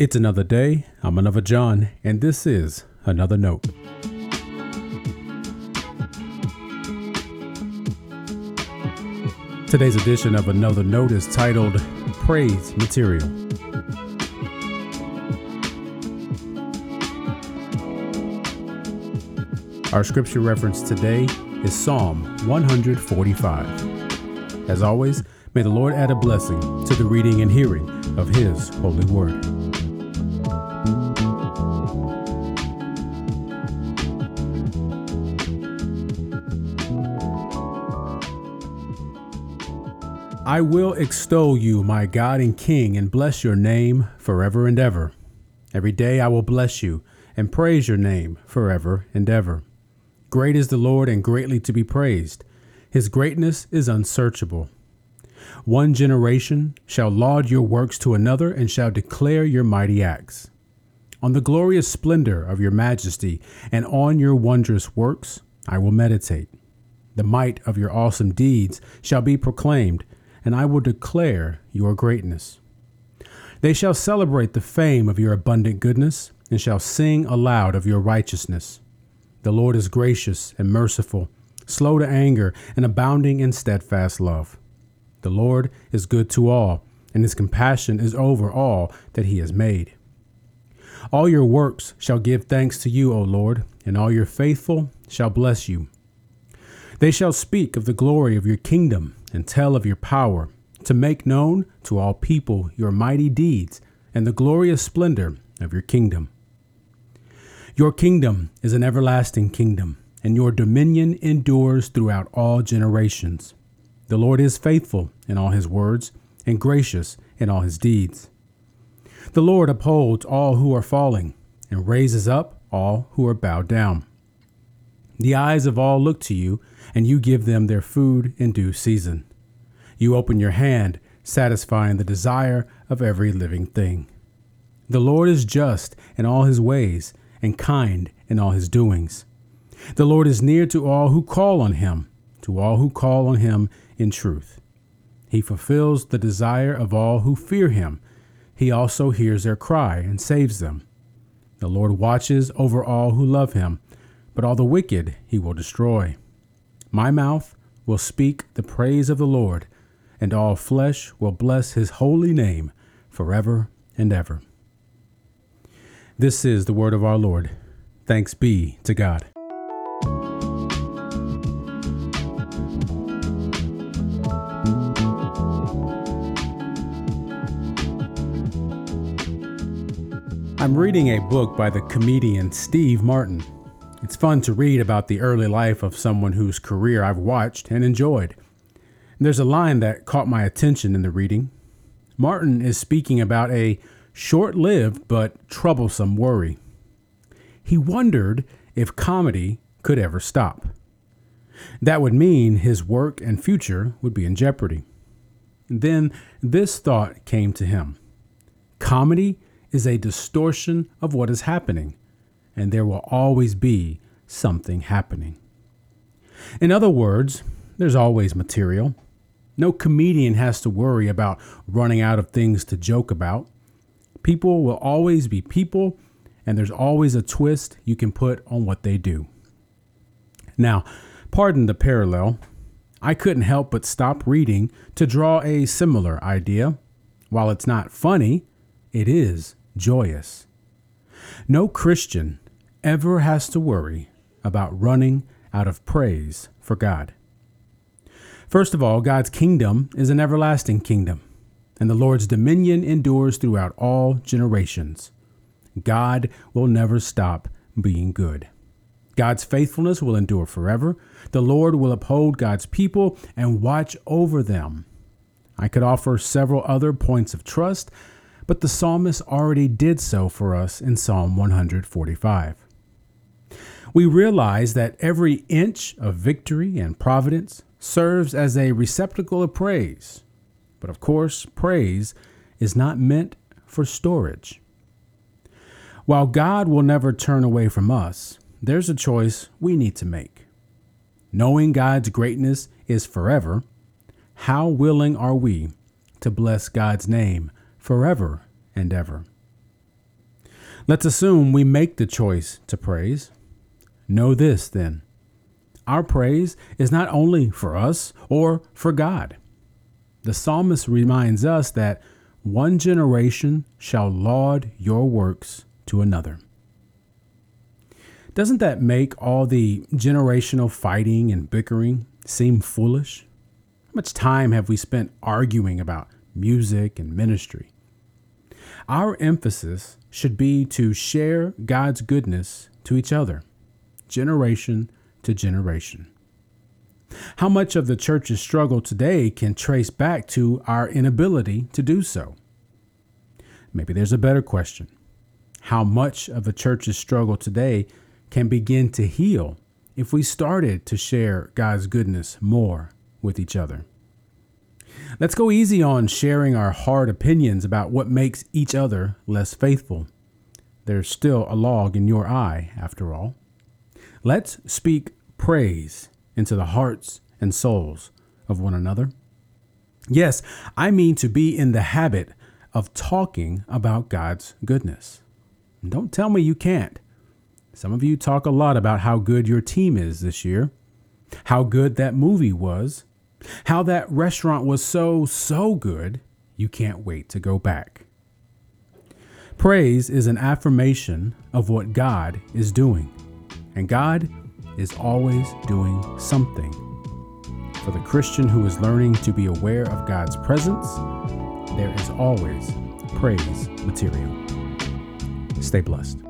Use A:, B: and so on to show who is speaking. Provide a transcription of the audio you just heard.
A: It's another day. I'm another John, and this is another note. Today's edition of Another Note is titled Praise Material. Our scripture reference today is Psalm 145. As always, may the Lord add a blessing to the reading and hearing of His holy word. I will extol you, my God and King, and bless your name forever and ever. Every day I will bless you and praise your name forever and ever. Great is the Lord and greatly to be praised. His greatness is unsearchable. One generation shall laud your works to another and shall declare your mighty acts. On the glorious splendor of your majesty and on your wondrous works I will meditate. The might of your awesome deeds shall be proclaimed, and I will declare your greatness. They shall celebrate the fame of your abundant goodness and shall sing aloud of your righteousness. The Lord is gracious and merciful, slow to anger, and abounding in steadfast love. The Lord is good to all, and his compassion is over all that he has made. All your works shall give thanks to you, O Lord, and all your faithful shall bless you. They shall speak of the glory of your kingdom and tell of your power, to make known to all people your mighty deeds and the glorious splendor of your kingdom. Your kingdom is an everlasting kingdom, and your dominion endures throughout all generations. The Lord is faithful in all his words and gracious in all his deeds. The Lord upholds all who are falling and raises up all who are bowed down. The eyes of all look to you, and you give them their food in due season. You open your hand, satisfying the desire of every living thing. The Lord is just in all his ways and kind in all his doings. The Lord is near to all who call on him, to all who call on him in truth. He fulfills the desire of all who fear him. He also hears their cry and saves them. The Lord watches over all who love him, but all the wicked he will destroy. My mouth will speak the praise of the Lord, and all flesh will bless his holy name forever and ever. This is the word of our Lord. Thanks be to God. I'm reading a book by the comedian Steve Martin. It's fun to read about the early life of someone whose career I've watched and enjoyed. There's a line that caught my attention in the reading. Martin is speaking about a short lived but troublesome worry. He wondered if comedy could ever stop. That would mean his work and future would be in jeopardy. Then this thought came to him Comedy is a distortion of what is happening, and there will always be something happening. In other words, there's always material. No comedian has to worry about running out of things to joke about. People will always be people, and there's always a twist you can put on what they do. Now, pardon the parallel. I couldn't help but stop reading to draw a similar idea. While it's not funny, it is joyous. No Christian ever has to worry about running out of praise for God. First of all, God's kingdom is an everlasting kingdom and the Lord's dominion endures throughout all generations. God will never stop being good. God's faithfulness will endure forever. The Lord will uphold God's people and watch over them. I could offer several other points of trust, but the psalmist already did so for us in Psalm 145. We realize that every inch of victory and providence serves as a receptacle of praise but of course, praise is not meant for storage. While God will never turn away from us, there's a choice we need to make. Knowing God's greatness is forever, how willing are we to bless God's name forever and ever? Let's assume we make the choice to praise. Know this then our praise is not only for us or for God. The psalmist reminds us that one generation shall laud your works to another. Doesn't that make all the generational fighting and bickering seem foolish? How much time have we spent arguing about music and ministry? Our emphasis should be to share God's goodness to each other, generation to generation. How much of the church's struggle today can trace back to our inability to do so? Maybe there's a better question. How much of the church's struggle today can begin to heal if we started to share God's goodness more with each other? Let's go easy on sharing our hard opinions about what makes each other less faithful. There's still a log in your eye, after all. Let's speak praise into the hearts and souls of one another. Yes, I mean to be in the habit of talking about God's goodness. don't tell me you can't. Some of you talk a lot about how good your team is this year, how good that movie was, how that restaurant was so, so good, you can't wait to go back. Praise is an affirmation of what God is doing, and God is always doing something. For the Christian who is learning to be aware of God's presence, there is always praise material. Stay blessed.